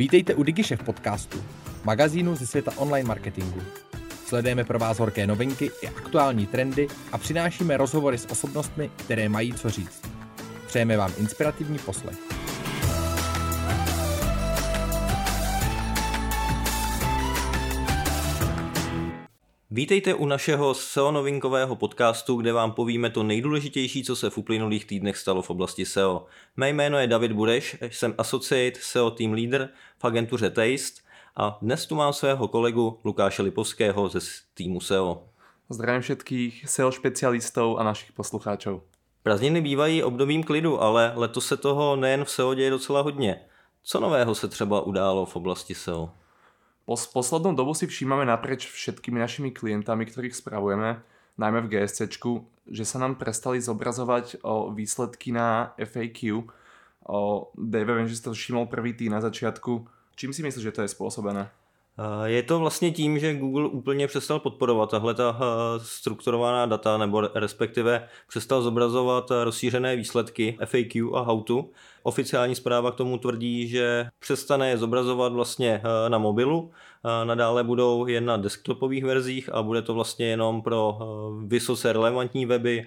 Vítejte u DigiShef podcastu, magazínu ze světa online marketingu. Sledujeme pro vás horké novinky i aktuální trendy a přinášíme rozhovory s osobnostmi, které mají co říct. Přejeme vám inspirativní poslech. Vítejte u našeho SEO novinkového podcastu, kde vám povíme to nejdůležitější, co se v uplynulých týdnech stalo v oblasti SEO. Mé jméno je David Budeš, jsem Associate SEO Team Leader v agentuře Taste a dnes tu mám svého kolegu Lukáše Lipovského ze týmu SEO. Zdravím všetkých SEO specialistů a našich posluchačů. Prázdniny bývají obdobím klidu, ale letos se toho nejen v SEO děje docela hodně. Co nového se třeba událo v oblasti SEO? Pos poslednou dobu si všímame naprieč všetkými našimi klientami, ktorých spravujeme, najmä v GSC, že sa nám prestali zobrazovať o výsledky na FAQ. O Dave, viem, že si to všimol prvý tý na začiatku. Čím si myslíš, že to je spôsobené? Je to vlastně tím, že Google úplně přestal podporovat tahle ta strukturovaná data, nebo respektive přestal zobrazovat rozšířené výsledky FAQ a how to. Oficiální zpráva k tomu tvrdí, že přestane je zobrazovat vlastně na mobilu, nadále budou jen na desktopových verzích a bude to vlastně jenom pro vysoce relevantní weby,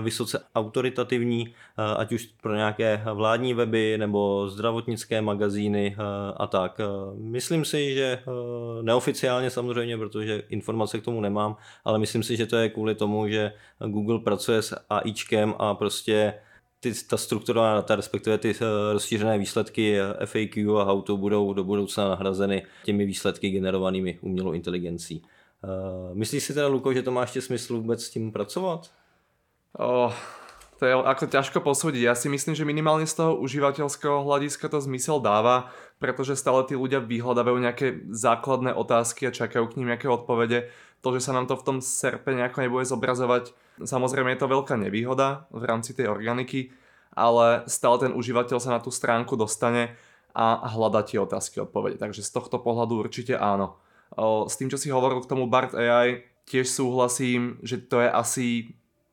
vysoce autoritativní, ať už pro nějaké vládní weby nebo zdravotnické magazíny a tak. Myslím si, že neoficiálně samozřejmě, protože informace k tomu nemám, ale myslím si, že to je kvůli tomu, že Google pracuje s AIčkem a prostě ty, ta strukturovaná data, respektive ty eh, rozšířené výsledky eh, FAQ a how to budou do budoucna nahrazeny těmi výsledky generovanými umělou inteligencí. Uh, myslíš si teda, Luko, že to má ještě smysl vůbec s tím pracovat? Oh, to je ako ťažko posúdiť. Ja si myslím, že minimálne z toho užívateľského hľadiska to zmysel dáva, pretože stále tí ľudia vyhľadávajú nejaké základné otázky a čakajú k ním nejaké odpovede. To, že sa nám to v tom serpe nejako nebude zobrazovať, samozrejme je to veľká nevýhoda v rámci tej organiky, ale stále ten užívateľ sa na tú stránku dostane a hľada tie otázky odpovede. Takže z tohto pohľadu určite áno. S tým, čo si hovoril k tomu BART AI, tiež súhlasím, že to je asi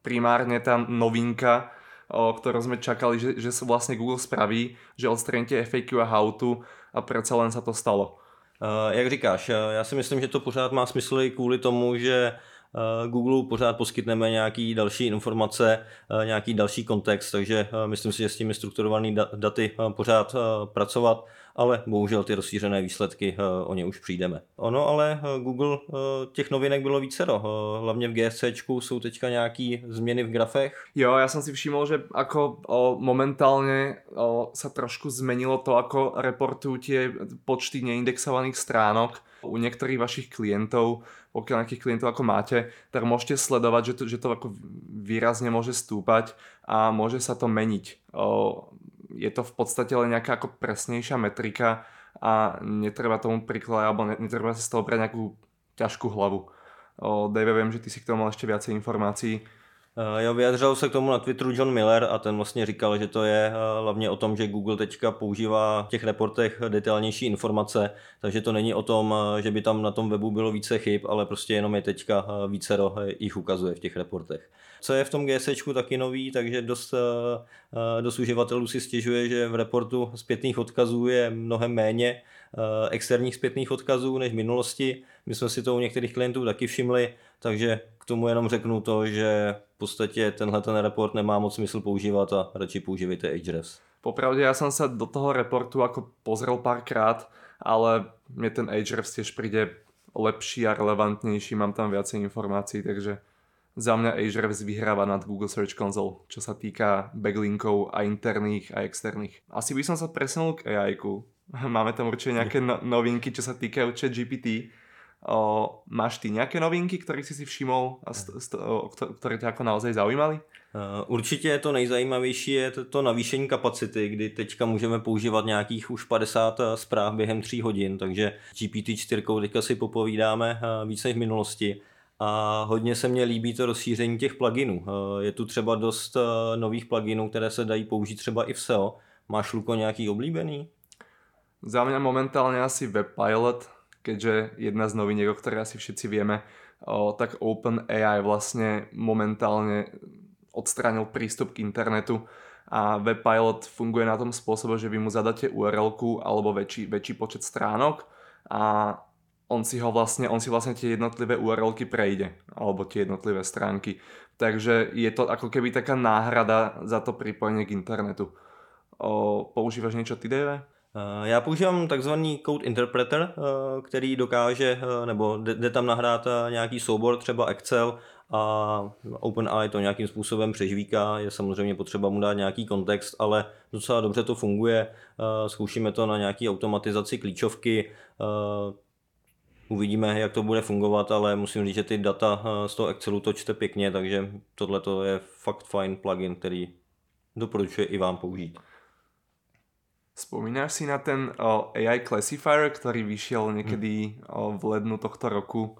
primárne tá novinka, o ktorú sme čakali, že, že sa vlastne Google spraví, že odstraníte FAQ a how to a predsa len sa to stalo. Uh, jak říkáš, já si myslím, že to pořád má smysl i kvůli tomu, že Google pořád poskytneme nějaký další informace, nějaký další kontext, takže myslím si, že s těmi strukturovanými daty pořád pracovat ale bohužel ty rozšířené výsledky, eh, o ně už přijdeme. Ono ale eh, Google eh, těch novinek bylo vícero, hlavně v GSC jsou teďka nějaký změny v grafech. Jo, já jsem si všiml, že ako o, momentálně o, sa trošku zmenilo to, ako reportujú tie počty neindexovaných stránok u některých vašich klientov, pokiaľ nejakých klientov ako máte, tak môžete sledovať, že to, že to ako výrazne môže stúpať a môže sa to meniť. O, je to v podstate len nejaká ako presnejšia metrika a netreba tomu prikladať, alebo netreba sa z toho brať nejakú ťažkú hlavu. O Dave, viem, že ty si k tomu mal ešte viacej informácií. Eh, jo, vyjadřil se k tomu na Twitteru John Miller a ten vlastně říkal, že to je eh, hlavně o tom, že Google teďka používá v těch reportech detailnější informace, takže to není o tom, eh, že by tam na tom webu bylo více chyb, ale prostě jenom je teďka více jich ukazuje v těch reportech. Co je v tom GSC taky nový, takže dost, dost uživatelů si stěžuje, že v reportu zpětných odkazů je mnohem méně externích zpětných odkazů než v minulosti. My jsme si to u některých klientů taky všimli, takže k tomu jenom řeknu to, že v podstatě tenhle ten report nemá moc smysl používat a radši používejte Ahrefs. Popravdě já jsem se do toho reportu jako pozrel párkrát, ale mě ten Ahrefs těž přijde lepší a relevantnější, mám tam viacej informácií, takže za mňa Ahrefs vyhráva nad Google Search Console, čo sa týka backlinkov a interných a externých. Asi by som sa presunul k AI. -ku. Máme tam určite nejaké no novinky, čo sa týkajú chat GPT O, máš ty nějaké novinky, které jsi si všiml a st- st- o, které tě jako naozaj zaujímaly? Určitě to nejzajímavější je to, navýšení kapacity, kdy teďka můžeme používat nějakých už 50 eh, zpráv během 3 hodin, takže GPT-4 teďka si popovídáme eh, více než v minulosti. A hodně se mně líbí to rozšíření těch pluginů. Je tu třeba dost eh, nových pluginů, které se dají použít třeba i v SEO. Máš, Luko, nějaký oblíbený? Za mě momentálně asi WebPilot, keďže jedna z noviniek, o ktorej asi všetci vieme, tak OpenAI vlastne momentálne odstránil prístup k internetu a WebPilot funguje na tom spôsobe, že vy mu zadáte url alebo väčší, väčší počet stránok a on si ho vlastne, on si vlastne tie jednotlivé url prejde, alebo tie jednotlivé stránky. Takže je to ako keby taká náhrada za to pripojenie k internetu. O, používáš niečo ty, Dave? Eh, já používám takzvaný code interpreter, eh, který dokáže, eh, nebo jde tam nahrát nějaký soubor, třeba Excel a OpenAI to nějakým způsobem přežvíká, je samozřejmě potřeba mu dát nějaký kontext, ale docela dobře to funguje, zkoušíme to na nějaký automatizaci klíčovky, uvidíme, jak to bude fungovat, ale musím říct, že ty data z toho Excelu to čte pěkně, takže tohle je fakt fajn plugin, který doporučuji i vám použít. Spomínáš si na ten o, AI Classifier, který vyšel někdy o, v lednu tohto roku?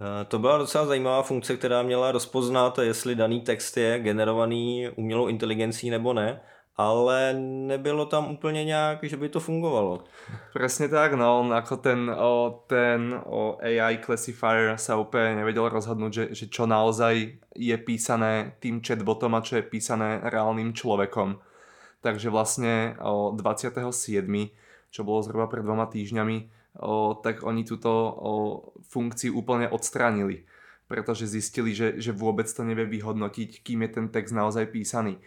Eh, to byla docela zajímavá funkce, která měla rozpoznat, jestli daný text je generovaný umělou inteligencí nebo ne, ale nebylo tam úplně nějak, že by to fungovalo. Přesně tak, no, on jako ten, o, ten o AI classifier sa úplně nevedel rozhodnout, že, že čo naozaj je písané tým chatbotom a čo je písané reálným človekom. Takže vlastne o 27., čo bolo zhruba pred dvoma týždňami, tak oni túto funkciu úplne odstránili, pretože zistili, že, že vôbec to nevie vyhodnotiť, kým je ten text naozaj písaný.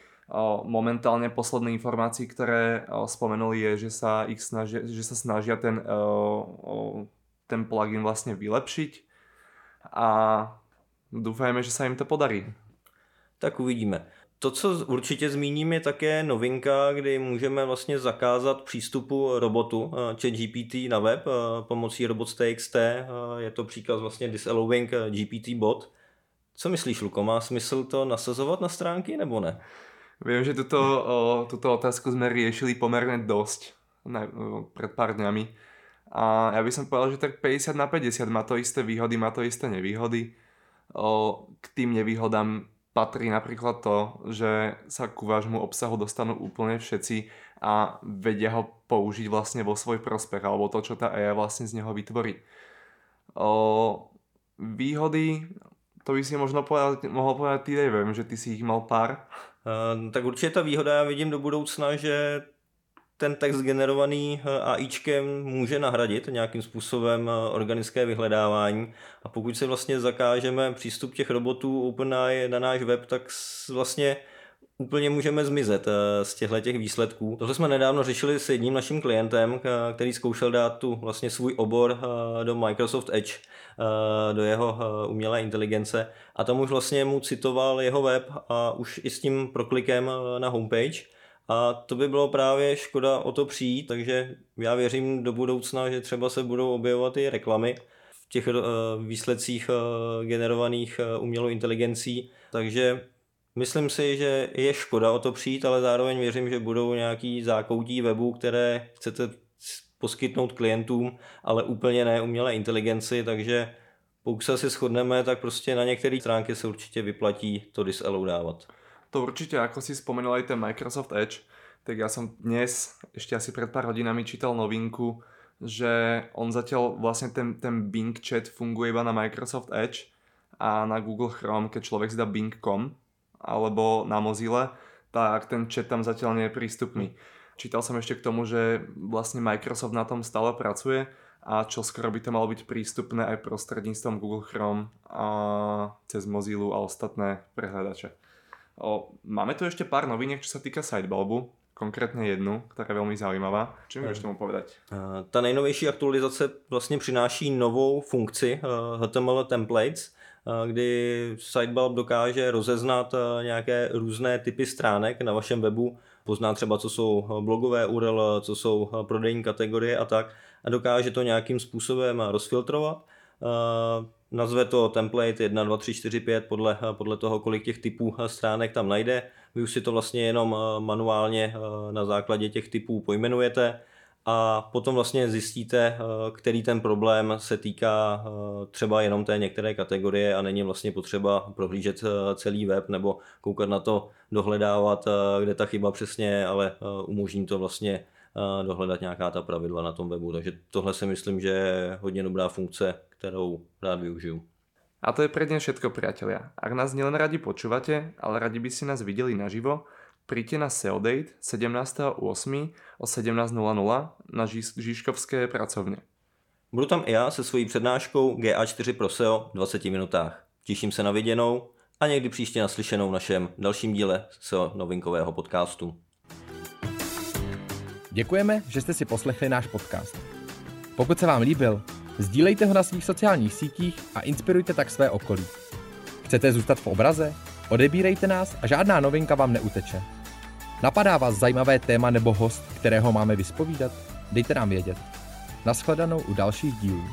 Momentálne posledné informácie, ktoré spomenuli, je, že sa, ich snažia, že sa snažia ten, ten plugin vlastne vylepšiť a dúfajme, že sa im to podarí. Tak uvidíme. To, co určitě zmíním, je také novinka, kdy můžeme vlastně zakázat přístupu robotu eh, chat GPT na web eh, pomocí robots.txt. Eh, je to příklad vlastně disallowing GPT bot. Co myslíš, Luko, má smysl to nasazovat na stránky nebo ne? Vím, že tuto, tuto otázku jsme riešili poměrně dost ne, před pár dňami. A já bych povedal, že tak 50 na 50 má to isté výhody, má to isté nevýhody. O, k tým nevýhodám patrí napríklad to, že sa ku vášmu obsahu dostanú úplne všetci a vedia ho použiť vlastne vo svoj prospech, alebo to, čo tá AI vlastne z neho vytvorí. O, výhody, to by si možno povedať, mohol povedať ty, vím, že ty si ich mal pár. Uh, tak určitě ta výhoda, já vidím do budoucna, že ten text generovaný eh, AIčkem může nahradit nějakým způsobem eh, organické vyhledávání? A pokud se vlastně zakážeme přístup těch robotů OpenAI na náš web, tak vlastně úplně můžeme zmizet eh, z těchto těch výsledků. Tohle jsme nedávno řešili s jedním naším klientem, který zkoušel dát tu vlastně svůj obor do Microsoft Edge, do jeho umělé inteligence. A tam už vlastně mu citoval jeho web a už i s tím proklikem na homepage a to by bylo právě škoda o to přijít, takže já věřím do budoucna, že třeba se budou objevovat i reklamy v těch uh, výsledcích uh, generovaných uh, umělou inteligencí, takže myslím si, že je škoda o to přijít, ale zároveň věřím, že budou nějaký zákoutí webu, které chcete poskytnout klientům, ale úplně ne umělé inteligenci, takže pokud se asi shodneme, tak prostě na některé stránky se určitě vyplatí to disallow dávat. To určite, ako si spomenul aj ten Microsoft Edge, tak ja som dnes, ešte asi pred pár hodinami čítal novinku, že on zatiaľ vlastne ten, ten Bing chat funguje iba na Microsoft Edge a na Google Chrome, keď človek dá Bing.com alebo na Mozilla, tak ten chat tam zatiaľ nie je prístupný. Čítal som ešte k tomu, že vlastne Microsoft na tom stále pracuje a čo skoro by to malo byť prístupné aj prostredníctvom Google Chrome a cez Mozilla a ostatné prehľadače. O, máme tu ešte pár noviniek, čo sa týka Sidebulbu, konkrétně jednu, která je velmi zajímavá. Co můžeš tomu povedať? Ta nejnovější aktualizace vlastně přináší novou funkci HTML templates, kdy Sidebulb dokáže rozeznat nějaké různé typy stránek na vašem webu, pozná třeba, co jsou blogové URL, co jsou prodejní kategorie a tak, a dokáže to nějakým způsobem rozfiltrovat nazve to template 1, 2, 3, 4, 5 podle, podle toho, kolik těch typů stránek tam najde. Vy už si to vlastně jenom eh, manuálně eh, na základě těch typů pojmenujete a potom vlastně zjistíte, eh, který ten problém se týká třeba jenom té některé kategorie a není vlastně potřeba prohlížet celý web nebo koukat na to, dohledávat, kde ta chyba přesně, ale umožní to vlastně dohledat nějaká ta pravidla na tom webu. Takže tohle si myslím, že je hodně dobrá funkce, kterou rád využiju. A to je pre dnes všetko, priatelia. Ak nás nielen radi počúvate, ale radi by si nás videli naživo, Príďte na Sale Date 17.8. o 17.00 na Žižkovské pracovně. Budu tam i já se svojí přednáškou GA4 Pro SEO v 20 minutách. Těším se na viděnou a někdy příště naslyšenou v našem dalším díle SEO novinkového podcastu. Děkujeme, že jste si poslechli náš podcast. Pokud se vám líbil, sdílejte ho na svých sociálních sítích a inspirujte tak své okolí. Chcete zůstat v obraze? Odebírejte nás a žádná novinka vám neuteče. Napadá vás zajímavé téma nebo host, kterého máme vyspovídat? Dejte nám vědět. Naschledanou u dalších dílů.